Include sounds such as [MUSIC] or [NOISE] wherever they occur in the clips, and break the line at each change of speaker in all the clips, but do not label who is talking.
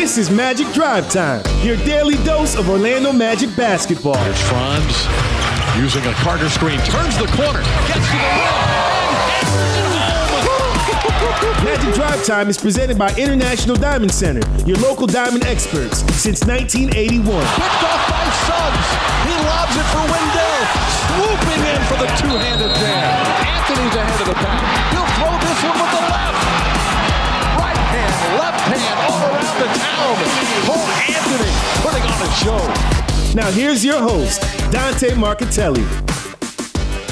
This is Magic Drive Time, your daily dose of Orlando Magic basketball.
Here's Franz using a Carter screen, turns the corner, gets to the rim.
Magic Drive Time is presented by International Diamond Center, your local diamond experts since 1981.
Picked off by Suggs. He lobs it for Wendell. Swooping in for the two-handed jam. Anthony's ahead of the pack. He'll throw this one with the left. Right hand, left hand, all around the town. Cole Anthony putting on a show.
Now here's your host, Dante Marchitelli.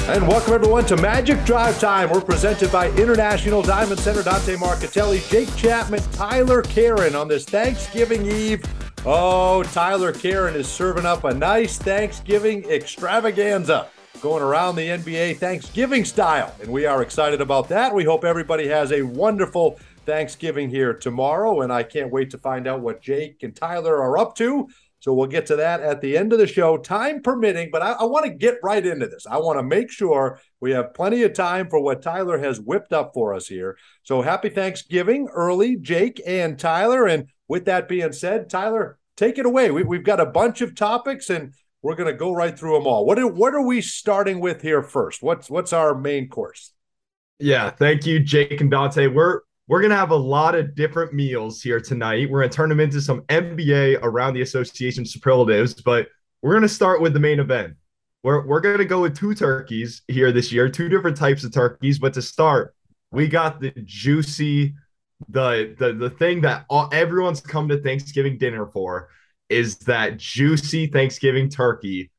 And welcome everyone to Magic Drive Time. We're presented by International Diamond Center, Dante Marchitelli, Jake Chapman, Tyler Karen on this Thanksgiving Eve. Oh, Tyler Karen is serving up a nice Thanksgiving extravaganza going around the NBA Thanksgiving style. And we are excited about that. We hope everybody has a wonderful Thanksgiving here tomorrow. And I can't wait to find out what Jake and Tyler are up to. So we'll get to that at the end of the show, time permitting. But I, I want to get right into this. I want to make sure we have plenty of time for what Tyler has whipped up for us here. So happy Thanksgiving early, Jake and Tyler. And with that being said, Tyler, take it away. We, have got a bunch of topics and we're going to go right through them all. What are, what are we starting with here first? What's what's our main course?
Yeah, thank you, Jake and Dante. We're we're going to have a lot of different meals here tonight. We're going to turn them into some NBA around the association superlatives, but we're going to start with the main event. We're, we're going to go with two turkeys here this year, two different types of turkeys. But to start, we got the juicy, the the the thing that all, everyone's come to Thanksgiving dinner for is that juicy Thanksgiving turkey.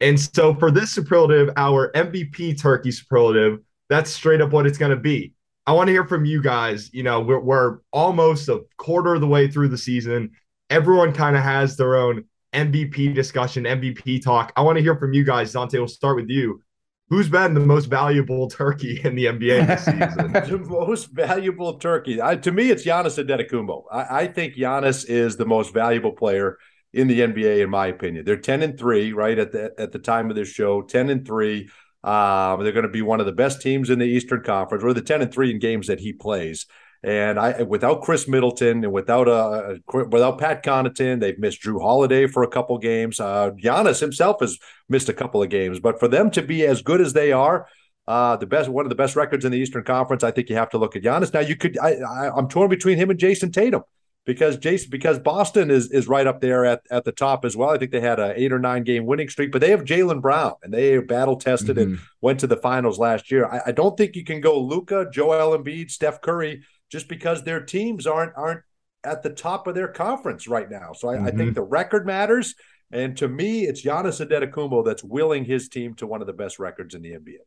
And so for this superlative, our MVP turkey superlative, that's straight up what it's going to be. I want to hear from you guys. You know, we're, we're almost a quarter of the way through the season. Everyone kind of has their own MVP discussion, MVP talk. I want to hear from you guys. Dante, we'll start with you. Who's been the most valuable turkey in the NBA this [LAUGHS] season?
the most valuable turkey. I, to me, it's Giannis Antetokounmpo. I, I think Giannis is the most valuable player in the NBA, in my opinion. They're 10 and 3, right? At the at the time of this show, 10 and 3. Um, they're going to be one of the best teams in the Eastern Conference. We're the ten and three in games that he plays. And I, without Khris Middleton and without uh, without Pat Connaughton, they've missed Jrue Holiday for a couple games. Uh, Giannis himself has missed a couple of games. But for them to be as good as they are, uh, the best one of the best records in the Eastern Conference, I think you have to look at Giannis. Now you could, I, I, I'm torn between him and Jayson Tatum because Jayson because Boston is is right up there at, at the top as well. I think they had a eight or nine game winning streak, but they have Jaylen Brown and they battle tested mm-hmm. and went to the finals last year. I, I don't think you can go Luka, Joel Embiid, Steph Curry just because their teams aren't aren't at the top of their conference right now. So I, mm-hmm. I think mm-hmm. the record matters. And to me, it's Giannis Antetokounmpo that's willing his team to one of the best records in the NBA.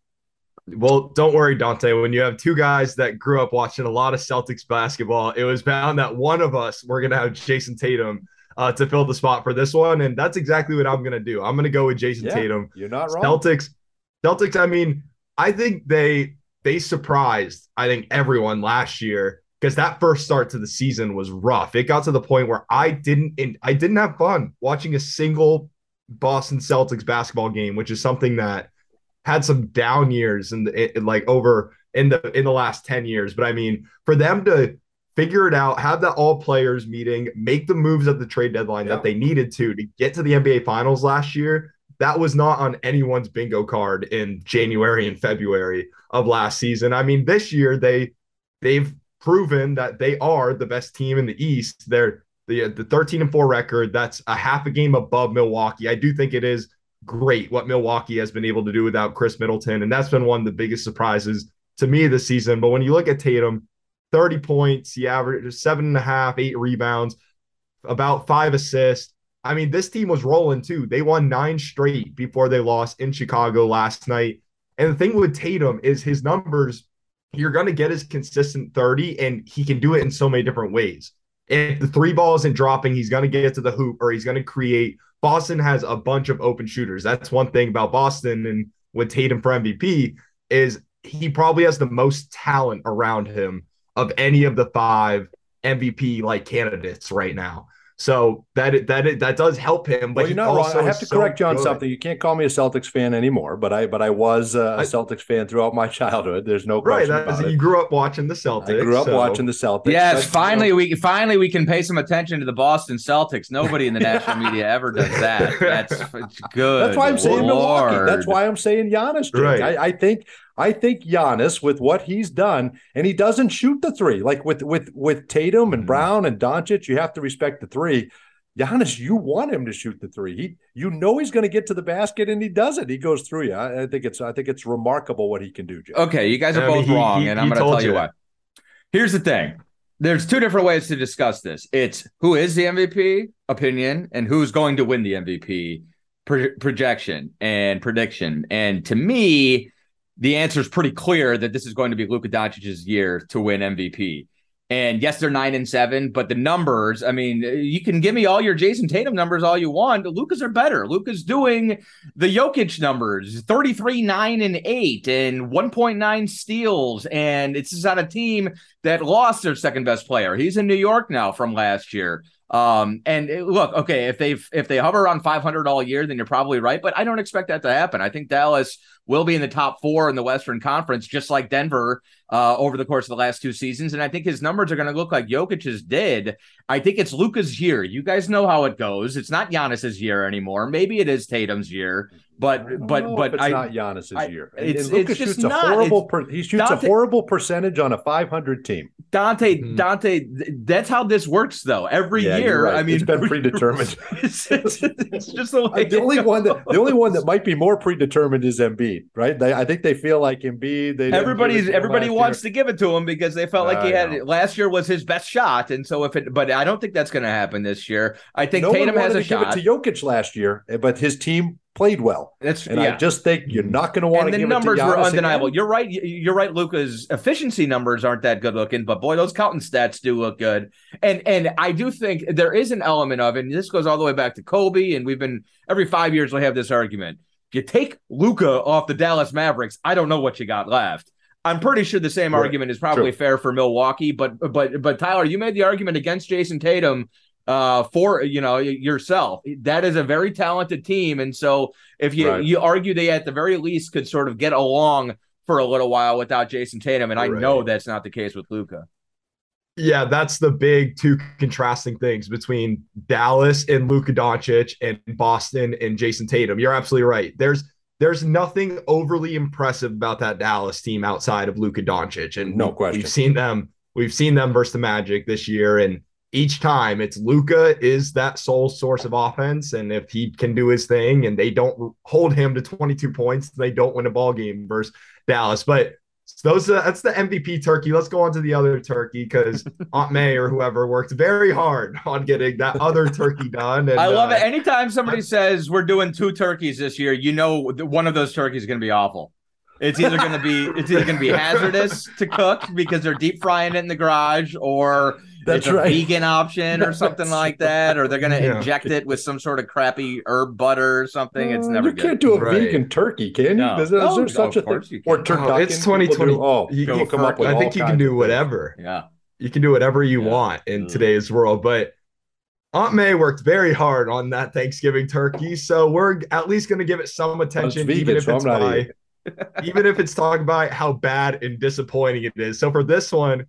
Well, don't worry, Dante. When you have two guys that grew up watching a lot of Celtics basketball, it was bound that one of us we're gonna have Jayson Tatum uh, to fill the spot for this one, and that's exactly what I'm gonna do. I'm gonna go with Jayson
yeah,
Tatum.
You're not wrong.
Celtics, Celtics. I mean, I think they they surprised I think everyone last year because that first start to the season was rough. It got to the point where I didn't I didn't have fun watching a single Boston Celtics basketball game, which is something that had some down years and like over in the in the last 10 years. But i mean for them to figure it out have that all players meeting make the moves at the trade deadline yeah. that they needed to to get to the nba finals last year that was not on anyone's bingo card in january and february of last season. I mean this year they they've proven that they are the best team in the east. They're the, the 13 and 4 record that's a half a game above milwaukee. I do think it is great what Milwaukee has been able to do without Khris Middleton. And that's been one of the biggest surprises to me this season. But when you look at Tatum, 30 points, he averaged seven and a half, eight rebounds, about five assists. I mean, this team was rolling too. They won nine straight before they lost in Chicago last night. And the thing with Tatum is his numbers, you're going to get his consistent 30, and he can do it in so many different ways. If the three ball isn't dropping, he's going to get to the hoop or he's going to create Boston has a bunch of open shooters. That's one thing about Boston and with Tatum for MVP is he probably has the most talent around him of any of the five MVP like candidates right now. So that that that does help him. But
well, you're not wrong. I have to
so
correct you on
good.
something. You can't call me a Celtics fan anymore, but I but I was uh, a
I-
Celtics fan throughout my [LAUGHS] childhood. There's no
Right,
question
that's,
about
you
it.
grew up watching the Celtics.
I grew up
so-
watching the Celtics.
Yes,
That's-
finally we finally we can pay some attention to the Boston Celtics. Nobody in the national [LAUGHS] media ever does that. That's good.
That's why I'm saying Milwaukee. That's why I'm saying Giannis. Jake.
Right.
I, I think I think Giannis with what he's done, and he doesn't shoot the three like with with with Tatum and
Mhm.
Brown and Doncic. You have to respect the three. Giannis, you want him to shoot the three. He, you know, he's going to get to the basket, and he does it. He goes through you. I, I think it's, I think it's remarkable what he can do. Jake.
Okay, you guys are
I mean,
both
he-
wrong,
he-
and I'm going to tell you
you
why. Here's the thing. There's two different ways to discuss this. It's who is the MVP opinion and who's going to win the MVP pro- projection and prediction. And to me, the answer is pretty clear that this is going to be Luka Doncic's year to win MVP. And yes, they're nine and seven, but the numbers, I mean, you can give me all your Jayson Tatum numbers all you want. Luka's are better. Luka's doing the Jokic numbers 33, 9, and 8, and 1.9 steals. And it's just on a team that lost their second best player. He's in New York now from last year. Um, and it- look, okay, if they if they hover around 500 all year, then you're probably right. But I don't expect that to happen. I think Dallas will be in the top four in the Western Conference, just like Denver uh, over the course of the last two seasons. And I think his numbers are going to look like Jokic's did. I think it's Luka's year. You guys know how it goes. It's not Giannis's year anymore. Maybe it is Tatum's year, but
I don't
but
know if
but
it's
I
not Giannis's
I-
year. And,
it's-
and
it's just
shoots a
not.
horrible. Per, he shoots
Dante-
a horrible percentage on a 500 team.
Dante
Mhm.
Dante. That's how this works, though. Every
Yeah,
year,
right.
I mean, [LAUGHS]
it's been predetermined.
it's, it's- it's just the way.
Uh, the only
it
one that the only one that might be more predetermined is Embiid, right? They, I think they feel like Embiid. They didn't give it
Everybody's everybody wants
year.
to give it to him because they felt like he had
know.
last year was his best shot, and so if it, but I don't think that's going to happen this year. I think
no
Tatum
one
has a
to
shot.
give it to Jokic last year, eh, but his team played well,
That's
and
yeah.
I just think you're not going to want
and
to
the numbers were undeniable.
again.
You're right. You're right. Luka's efficiency numbers aren't that good looking, but boy, those counting stats do look good. And and I do think there is an element of, it. and this goes all the way back to Kobe. And we've been every five years we have this argument. You take Luka off the Dallas Mavericks, I don't know what you got left. I'm pretty sure the same
Right.
argument is probably
True.
fair for Milwaukee, but but but Tyler, you made the argument against Jayson Tatum uh for you know yourself that is a very talented team and so if you
Right.
you argue they at the very least could sort of get along for a little while without Jayson Tatum and I
Right.
know that's not the case with Luka
Yeah, that's the big two contrasting things between Dallas and Luka Doncic and Boston and Jayson Tatum. You're absolutely right. There's there's nothing overly impressive about that Dallas team outside of Luka Doncic, and
No question.
We've seen them. We've seen them versus the Magic this year, and each time it's Luka is that sole source of offense, and if he can do his thing, and they don't hold him to 22 points, they don't win a ball game versus Dallas. But those that's the MVP turkey. Let's go on to the other turkey because [LAUGHS] Aunt May or whoever worked very hard on getting that other turkey done. And,
I love
uh,
it anytime somebody says we're doing two turkeys this year you know one of those turkeys is going to be awful it's either going to be it's either going to be hazardous to cook because they're deep frying it in the garage or
That's
it's a
right.
vegan option or [LAUGHS] something like that or they're going to
Yeah.
inject it with some sort of crappy herb butter or something it's
Uh,
never
you
good
can't do a
Right.
vegan turkey, can you?
No.
Is, there- is
No,
there
of
such a
course
thing? Or turducken?
Oh, it's
people
2020.
Oh,
You- can
come up with
I think you can do whatever.
yeah
You can do whatever you
Yeah.
want in
Mm.
today's world. But Aunt May worked very hard on that Thanksgiving turkey, so we're at least going to give it some attention,
vegan,
even if
so I'm
it's by, even if it's talking about how bad and disappointing it is. So for this one,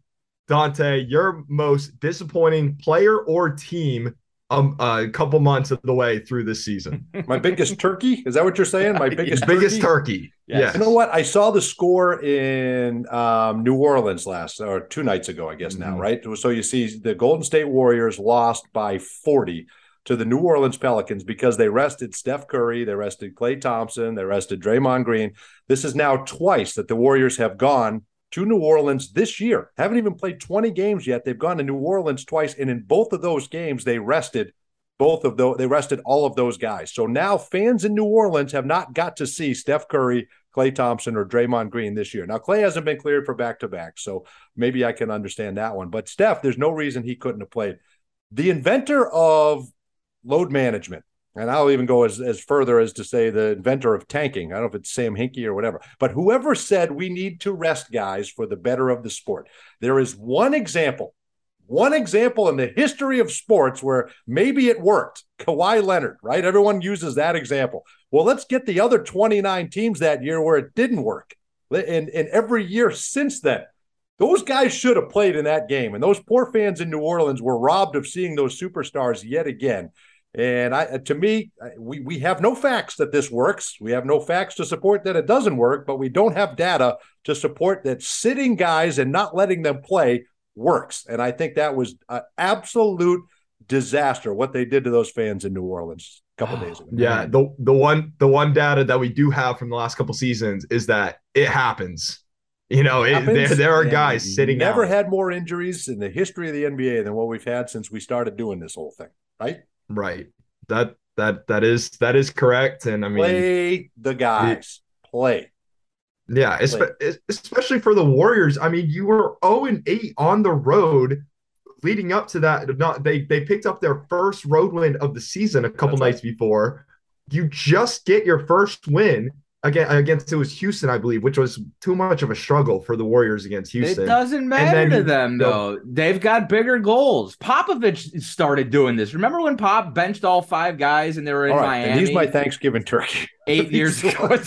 Dante, your most disappointing player or team um, a couple months of the way through this season.
My biggest turkey? Is that what you're saying? My [LAUGHS] biggest
Biggest
turkey?
turkey.
Yes.
You know what? I saw the score in um, New Orleans last or two nights ago, I guess now,
Mhm.
right? So you see the Golden State Warriors lost by 40 to the New Orleans Pelicans because they rested Steph Curry, they rested Klay Thompson, they rested Draymond Green. This is now twice that the Warriors have gone to New Orleans this year. Haven't even played 20 games yet. They've gone to New Orleans twice, and in both of those games, they rested both of those. They rested all of those guys. So now fans in New Orleans have not got to see Steph Curry, Klay Thompson, or Draymond Green this year. Now Klay hasn't been cleared for back to back, so maybe I can understand that one. But Steph, there's no reason he couldn't have played. The inventor of load management. And I'll even go as, as further as to say the inventor of tanking. I don't know if it's Sam Hinkie or whatever, but whoever said we need to rest guys for the better of the sport. There is one example, one example in the history of sports where maybe it worked. Kawhi Leonard, right? Everyone uses that example. Well, let's get the other 29 teams that year where it didn't work. And, and every year since then, those guys should have played in that game. And those poor fans in New Orleans were robbed of seeing those superstars yet again. And I, to me, we, we have no facts that this works. We have no facts to support that it doesn't work, but we don't have data to support that sitting guys and not letting them play works. And I think that was an absolute disaster what they did to those fans in New Orleans a couple days ago.
Yeah, the the one the one data that we do have from the last couple seasons is that it happens. You know, it, there there are guys sitting.
Never
out.
had more injuries in the history of the NBA than what we've had since we started doing this whole thing. Right.
Right. That that that is that is correct. And I mean,
play the guys. It, play.
Yeah, especially for the Warriors. I mean, you were 0 and 8 on the road leading up to that. Not they they picked up their first road win of the season a couple That's nights right. before. You just get your first win again against it was Houston, I believe, which was too much of a struggle for the Warriors against Houston.
It doesn't matter to them though. They've got bigger goals. Popovich started doing this. Remember when Pop benched all five guys and they were in right, Miami?
And he's my Thanksgiving turkey. [LAUGHS]
Eight years [LAUGHS] ago,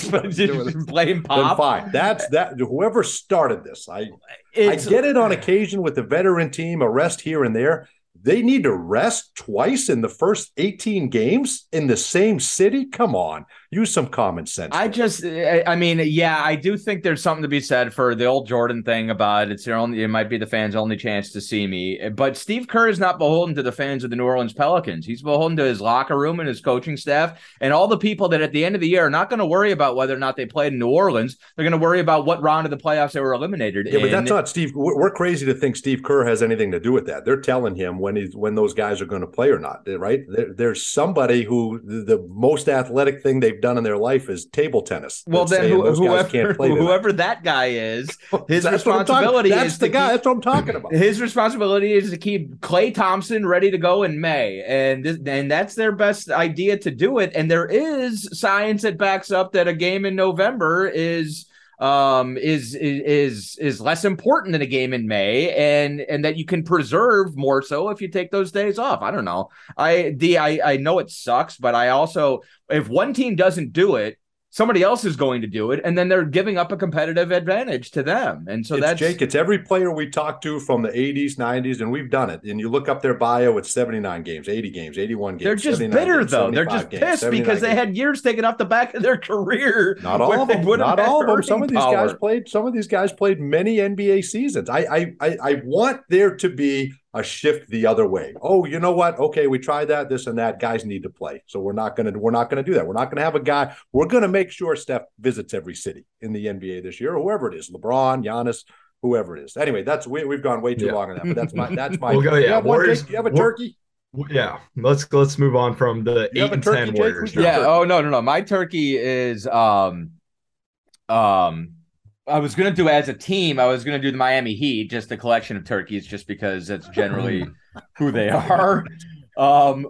blame [LAUGHS] Pop.
Then fine. That's that. Whoever started this, I it's, I get it on occasion with the veteran team, a rest here and there they need to rest twice in the first 18 games in the same city? Come on, use some common sense.
I just, eh, I mean, yeah, I do think there's something to be said for the old Jordan thing about it's your only, it might be the fans' only chance to see me. Eh, but Steve Kerr is not beholden to the fans of the New Orleans Pelicans. He's beholden to his locker room and his coaching staff and all the people that at the end of the year are not going to worry about whether or not they played in New Orleans. They're going to worry about what round of the playoffs they were eliminated.
Yeah,
in.
but that's not Steve. We're crazy to think Steve Kerr has anything to do with that. They're telling him when he's when those guys are going to play or not, eh, right? There, there's somebody who the most athletic thing they've done in their life is table tennis.
Well, then who, whoever, whoever that guy is, [LAUGHS] his responsibility
that's
is
the guy. Keep, that's what I'm talking about.
His responsibility is to keep Klay Thompson ready to go in May, and this, and that's their best idea to do it. And there is science that backs up that a game in November is um, is is is less important than a game in May, and and that you can preserve more so if you take those days off. I don't know. I the I I know it sucks, but I also if one team doesn't do it, somebody else is going to do it, and then they're giving up a competitive advantage to them. And so
it's
that's
Jake. It's every player we talked to from the 80s, 90s, and we've done it. And you look up their bio, it's 79 games, 80 games, 81 games.
They're just bitter
games,
though. They're just
games,
pissed because they had years taken off the back of their [LAUGHS] career.
Not all of them. Not all of them. Some of these power. guys played. Some of these guys played many NBA seasons. I I I, I want there to be a shift the other way. Oh, you know what? Okay, we tried that, this and that. Guys need to play, so we're not gonna we're not gonna do that. We're not gonna have a guy. We're gonna make sure Steph visits every city in the NBA this year, or whoever it is, LeBron, Giannis, whoever it is. Anyway, that's we, we've gone way too yeah. long on that, but that's my that's my. [LAUGHS]
we'll go, yeah, Warriors.
Do you have a turkey?
Yeah, let's let's move on from the you eight and turkey, ten Warriors.
Yeah. Oh no no no. My turkey is um um I was gonna do as a team. I was gonna do the Miami Heat, just a collection of turkeys, just because that's generally [LAUGHS] who they are. Um,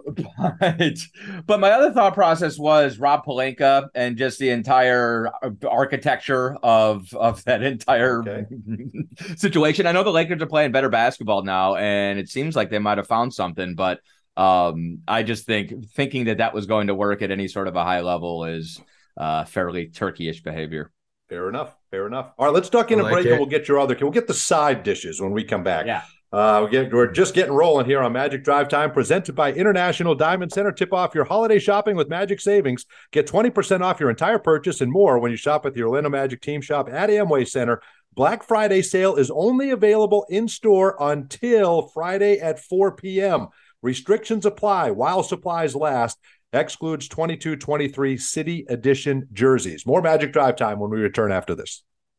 but but my other thought process was Rob Pelinka and just the entire architecture of of that entire okay. [LAUGHS] situation. I know the Lakers are playing better basketball now, and it seems like they might have found something, but um, I just think thinking that that was going to work at any sort of a high level is uh, fairly turkeyish behavior.
Fair enough. Fair enough. All right, let's duck in a break it. and we'll get your other. We'll get the side dishes when we come back.
Yeah.
Uh, we get, we're just getting rolling here on Magic Drive Time, presented by International Diamond Center. Tip off your holiday shopping with Magic Savings. Get 20% off your entire purchase and more when you shop at the Orlando Magic Team Shop at Amway Center. Black Friday sale is only available in store until Friday at 4 p.m. Restrictions apply while supplies last excludes 22 23 City Edition jerseys. More Magic Drive time when we return after this.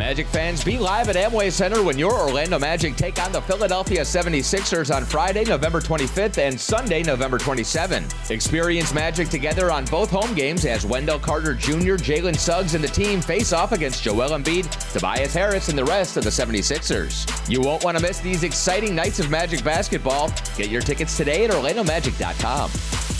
Magic fans, be live at Amway Center when your Orlando Magic take on the Philadelphia 76ers on Friday, November 25th and Sunday, November 27th. Experience Magic together on both home games as Wendell Carter Jr., Jalen Suggs, and the team face off against Joel Embiid, Tobias Harris, and the rest of the 76ers. You won't want to miss these exciting nights of Magic basketball. Get your tickets today at OrlandoMagic.com.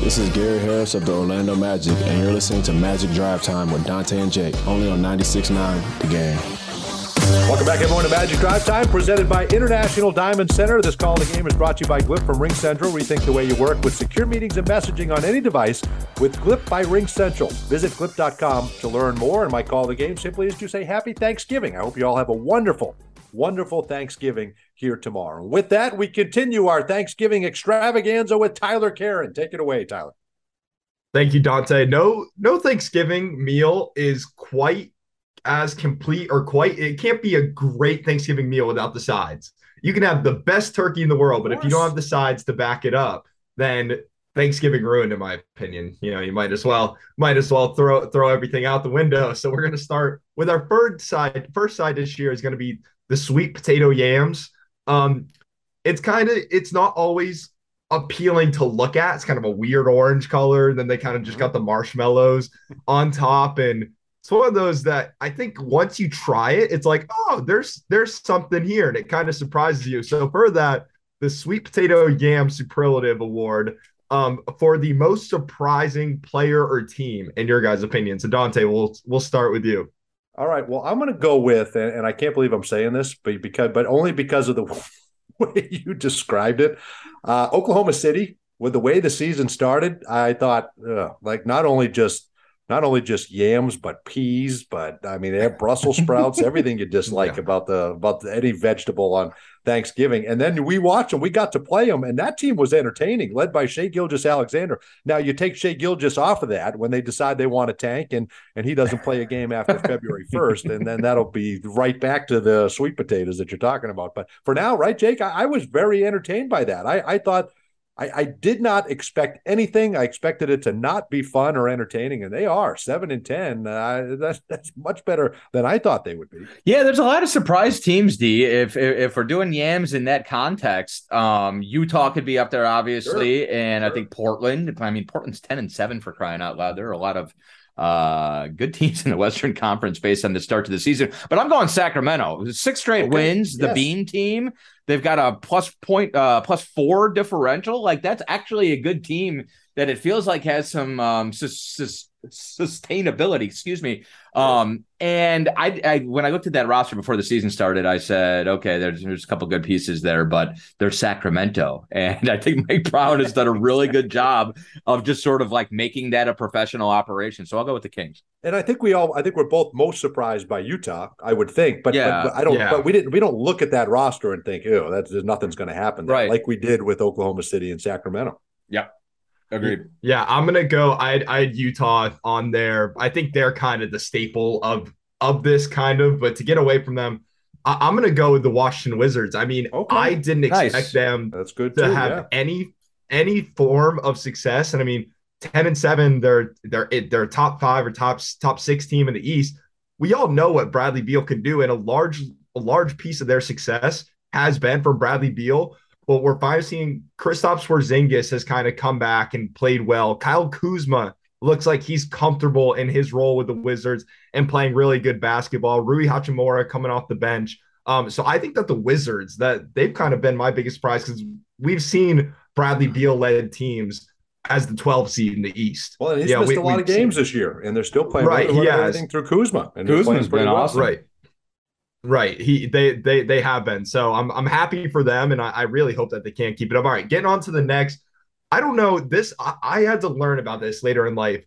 This is Gary Harris of the Orlando Magic, and you're listening to Magic Drive Time with Dante and Jake, only on 96.9 The Game.
Welcome back, everyone, to Magic Drive Time, presented by International Diamond Center. This call the game is brought to you by Glip from Ring Central. Rethink the way you work with secure meetings and messaging on any device with Glip by Ring Central. Visit glip.com to learn more. And my call the game simply is to say Happy Thanksgiving. I hope you all have a wonderful, wonderful Thanksgiving here tomorrow. With that, we continue our Thanksgiving extravaganza with Tyler Karen. Take it away, Tyler.
Thank you, Dante. No, no Thanksgiving meal is quite as complete or quite it can't be a great Thanksgiving meal without the sides. You can have the best turkey in the world, but if you don't have the sides to back it up, then Thanksgiving ruined, in my opinion. You know, you might as well might as well throw throw everything out the window. [LAUGHS] So we're gonna start with our third side. First side this year is gonna be the sweet potato yams. Um, it's kind of it's not always appealing to look at. It's kind of a weird orange color. And then they kind of just got the marshmallows [LAUGHS] on top, and it's one of those that I think once you try it, it's like, oh, there's there's something here, and it kind of surprises you. So for that, the sweet potato yam superlative award um, for the most surprising player or team in your guys' opinion. So Dante, we'll we'll start with you.
All right. Well, I'm going to go with, and, and I can't believe I'm saying this, but because, but only because of the [LAUGHS] way you described it, uh, Oklahoma City. With the way the season started, I thought, uh, like, not only just not only just yams, but peas, but I mean, they [LAUGHS] have Brussels sprouts, everything you dislike yeah. about the about the, any vegetable on Thanksgiving. And then we watched them. We got to play them, and that team was entertaining, led by Shai Gilgeous-Alexander Now you take Shai Gilgeous off of that when they decide they want to tank, and and he doesn't play a game after February [LAUGHS] first, and then that'll be right back to the sweet potatoes that you're talking about. But for now, right, Jake, I, I was very entertained by that. I, I thought I, I, did not expect anything. I expected it to not be fun or entertaining, and they are seven and ten. Uh, that's that's much better than I thought they would be.
Yeah, there's a lot of surprise teams. D. If if, if we're doing yams in that context, um, Utah could be up there obviously, sure. and sure. I think Portland. I mean, Portland's ten and seven for crying out loud. There are a lot of uh, good [LAUGHS] teams in the Western Conference based on the start to the season. But I'm going Sacramento. Six straight okay. wins. The yes. Beam team. They've got a plus point, uh, plus four differential. Like that's actually a good team that it feels like has some um, sustainability. Excuse me. Um, and I, I, when I looked at that roster before the season started, I said, okay, there's there's a couple good pieces there, but they're Sacramento, [LAUGHS] and I think Mike Brown has done a really good job of just sort of like making that a professional operation. So I'll go with the Kings.
And I think we all, I think we're both most surprised by Utah. I would think, but yeah, but, but I don't. Yeah. But we didn't. We don't look at that roster and think, oh, that's there's nothing's going to happen, there, right? Like we did with Oklahoma City and Sacramento.
Yep. Agreed.
Yeah, I'm gonna go. I I had Utah on there. I think they're kind of the staple of of this kind of. But to get away from them, I, am gonna go with the Washington Wizards. I mean, okay. I didn't expect nice. them
that's good
to
too,
have yeah. any any form of success. And I mean, ten and seven, they're they're they're top five or top top six team in the East. We all know what Bradley Beal can do, and a large a large piece of their success has been from Bradley Beal but we're finally seeing Kristaps Porzingis has kind of come back and played well. Kyle Kuzma looks like he's comfortable in his role with the Wizards and playing really good basketball. Rui Hachimura coming off the bench. Um, so I think that the Wizards that they've kind of been my biggest surprise because we've seen Bradley Beal led teams as the 12 seed in the East.
Well, he's yeah, missed we, a lot of games seen, this year, and they're still playing right. He has, through Kuzma, and
Kuzma's been awesome.
Right. Right. He they they they have been. So I'm I'm happy for them and I, I really hope that they can't keep it up. All right, getting on to the next. I don't know. This I, I had to learn about this later in life.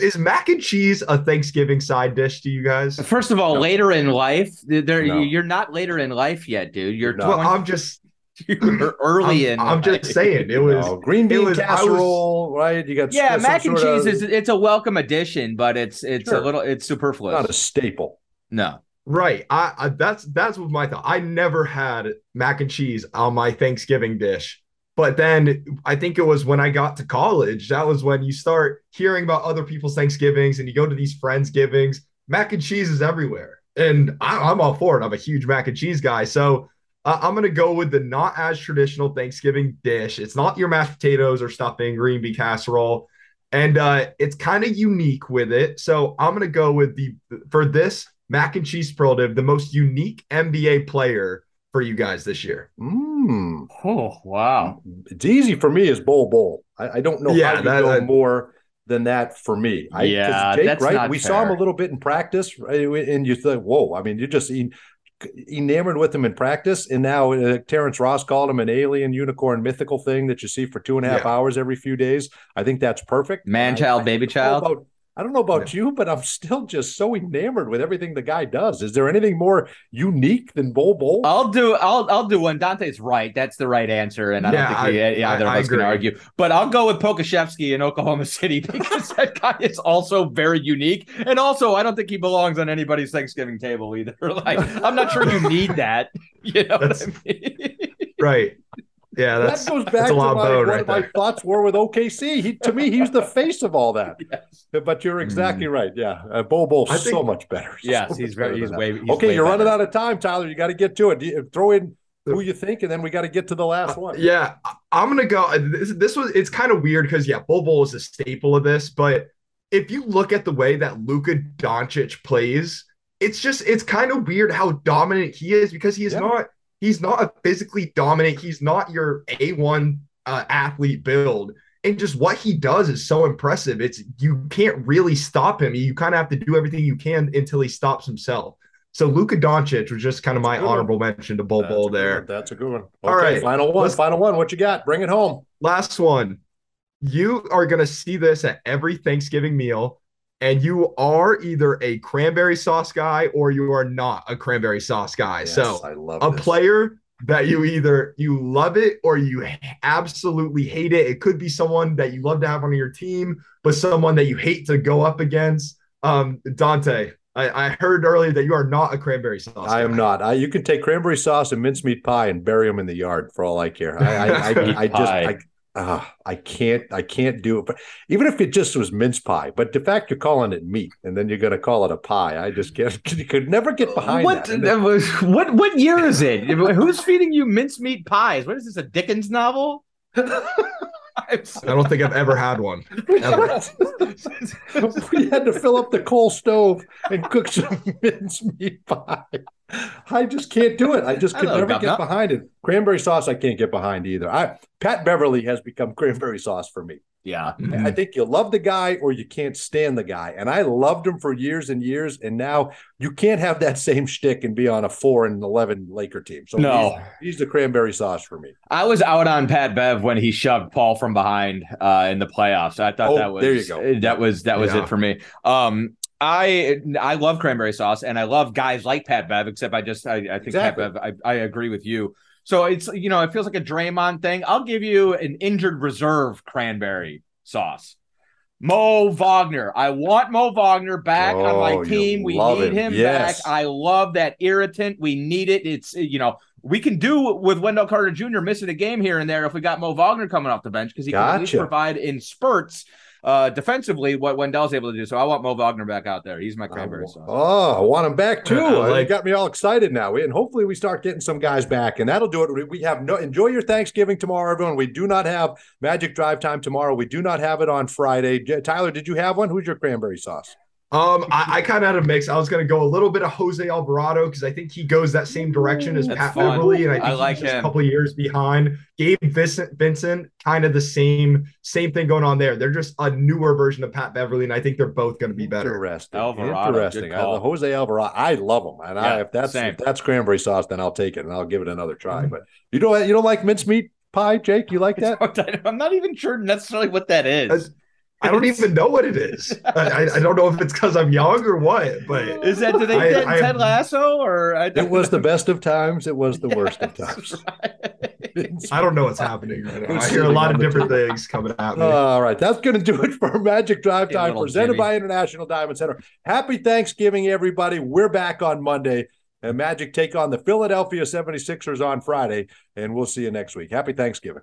Is mac and cheese a Thanksgiving side dish to you guys?
First of all, no. later in life, there no. you're not later in life yet, dude. You're
well, 20, I'm just [LAUGHS]
you're early
I'm,
in.
I'm just saying it was no,
green bean was, casserole, was, right? You got
yeah, mac and cheese of, is it's a welcome addition, but it's it's sure. a little it's superfluous.
Not a staple.
No.
Right. I, I that's that's what my thought. I never had mac and cheese on my Thanksgiving dish. But then I think it was when I got to college. That was when you start hearing about other people's Thanksgivings and you go to these friends' givings. Mac and cheese is everywhere. And I, am all for it. I'm a huge mac and cheese guy. So uh, I'm going to go with the not as traditional Thanksgiving dish. It's not your mashed potatoes or stuffing, green bean casserole. And uh, it's kind of unique with it. So I'm going to go with the, for this, mac and cheese superlative, the most unique NBA player for you guys this year?
Mm.
Oh wow,
it's easy for me as bowl bowl. I, I don't know yeah, how you that, go more than that for me. I,
yeah, Jake, that's right.
we
fair.
saw him a little bit in practice, right? and you think, whoa. I mean, you're just enamored with him in practice, and now uh, Terrence Ross called him an alien, unicorn, mythical thing that you see for two and a half yeah. hours every few days. I think that's perfect.
Man, child, baby, child. About,
I don't know about yeah. you, but I'm still just so enamored with everything the guy does. Is there anything more unique than Bol Bol?
I'll do I'll I'll do one. Dante's right. That's the right answer. And I yeah, don't think we, yeah, either of us can argue. But I'll go with Pokusevski in Oklahoma City [LAUGHS] because that guy is also very unique. And also I don't think he belongs on anybody's Thanksgiving table either. [LAUGHS] Like I'm not sure you need that. [LAUGHS] You know I mean?
Right. Yeah,
that goes back to my, what right my thoughts were with OKC. He, to me, he's the face of all that. [LAUGHS] yes. But you're exactly mm. right. Yeah, uh, Bol Bol's so much better. [LAUGHS]
Yes,
so
he's very. He's way. He's
okay,
way
you're
better.
running out of time, Tyler. You got to get to it. You, throw in who you think, and then we got to get to the last one.
Yeah, I'm gonna go. Uh, this, this was. It's kind of weird because yeah, Bol is a staple of this, but if you look at the way that Luka Doncic plays, it's just it's kind of weird how dominant he is because he is yeah. not He's not a physically dominant. He's not your A1 uh, athlete build. And just what he does is so impressive. It's you can't really stop him. You kind of have to do everything you can until he stops himself. So Luka Doncic was just kind of my honorable one. mention to Bol Bol there.
One. That's a good one. Okay, All right, final one. Final one. What you got? Bring it home.
Last one. You are going to see this at every Thanksgiving meal and you are either a cranberry sauce guy or you are not a cranberry sauce guy.
Yes,
so
I love
a
this.
player that you either you love it or you absolutely hate it. It could be someone that you love to have on your team, but someone that you hate to go up against. Um, Dante, I, I heard earlier that you are not a cranberry sauce.
I am not. I, you can take cranberry sauce and mincemeat pie and bury them in the yard for all I care. I, I, I, [LAUGHS] I just, I, uh, I can't, I can't do it. But even if it just was mince pie, but the fact you're calling it meat and then you're going to call it a pie, I just can't. [LAUGHS] You could never get behind
What
that.
that was what what year is it? [LAUGHS] Who's feeding you mincemeat pies? What is this? A Dickens novel? [LAUGHS]
I don't think I've ever had one. Ever.
we had to fill up the coal stove and cook some mincemeat pie. [LAUGHS] I just can't do it. I just could
Hello,
never
Governor.
get behind it. Cranberry sauce, I can't get behind either. I Pat Beverley has become [LAUGHS] cranberry sauce for me.
Yeah.
I think you love the guy or you can't stand the guy. And I loved him for years and years. And now you can't have that [LAUGHS] same shtick and be on a four and eleven Laker team. So
No.
he's, he's the cranberry sauce for me.
I was out on Pat Bev when he shoved Paul from behind uh, in the playoffs. I thought
Oh,
that was
there you go.
That was that was
Yeah.
it for me. Um, I I love cranberry sauce and I love guys like Pat Bev. Except I just I, I think
Exactly.
Pat Bev. I, I agree with you. So it's you know it feels like a Draymond thing. I'll give you an injured reserve cranberry sauce. Mo Wagner. I want Mo Wagner back on
Oh,
my team. We need
him.
him
Yes.
back. I love that irritant. We need it. It's you know we can do with Wendell Carter Jr. missing a game here and there if we got Mo Wagner coming off the bench because he can at least provide in spurts uh, defensively what Wendell's able to do. So I want Mo Wagner back out there. He's my cranberry sauce.
Oh, I want him back too.
I
Uh,
like-
you got me all excited now. And hopefully we start getting some guys back, and that'll do it. We- We have no enjoy your Thanksgiving tomorrow, everyone. We do not have Magic Drive Time tomorrow. We do not have it on Friday. Tyler, did you have one? Who's your cranberry sauce?
Um, I, I kind of had a mix. I was going to go a little bit of Jose Alvarado because I think he goes that same direction as
That's
Pat
fun.
Beverley, and I think
I
he's just
him.
a couple of years behind. Gabe Vincent, Vincent, kind of the same same thing going on there. They're just a newer version of Pat Beverley, and I think they're both going to be better.
Interesting.
Alvarado,
Interesting. I. Jose Alvarado. I love him, and I, if that's
same.
if that's cranberry sauce, then I'll take it and I'll give it another try.
Mm-hmm.
But you don't you don't like mincemeat pie, Jake? You like that?
I'm not even sure necessarily what that is.
That's- I don't even know what it is. I, I- I don't know if it's because I'm young or what, but
Is that did they get
I-
Ted Lasso or I
It was the best of times. It was the [LAUGHS] worst of times. [LAUGHS]
I don't know what's happening right now. I hear a lot of
sitting on
different things coming at me.
All right, that's going to do it for Magic Drive
Hey,
Time, presented
Jimmy.
by International Diamond Center. Happy Thanksgiving, everybody. We're back on Monday, and Magic take on the Philadelphia 76ers on Friday, and we'll see you next week. Happy Thanksgiving.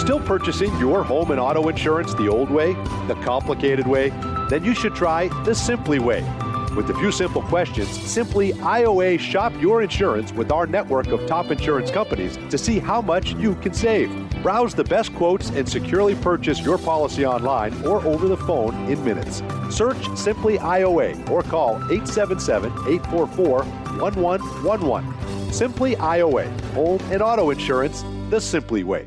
Still purchasing your home and auto insurance the old way, the complicated way? Then you should try the Simply way. With a few simple questions, Simply IOA shop your insurance with our network of top insurance companies to see how much you can save. Browse the best quotes and securely purchase your policy online or over the phone in minutes. Search Simply IOA or call 877 844 1111. Simply IOA, home and auto insurance the Simply way.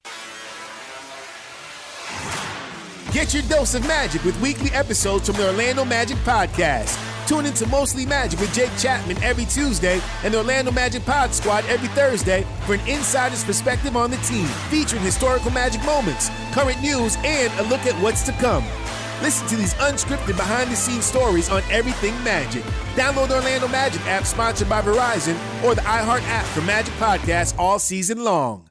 Get your dose of magic with weekly episodes from the Orlando Magic Podcast. Tune into Mostly Magic with Jake Chapman every Tuesday and the Orlando Magic Pod Squad every Thursday for an insider's perspective on the team, featuring historical magic moments, current news, and a look at what's to come. Listen to these unscripted behind the scenes stories on everything Magic. Download the Orlando Magic app sponsored by Verizon or the iHeart app for Magic Podcasts all season long.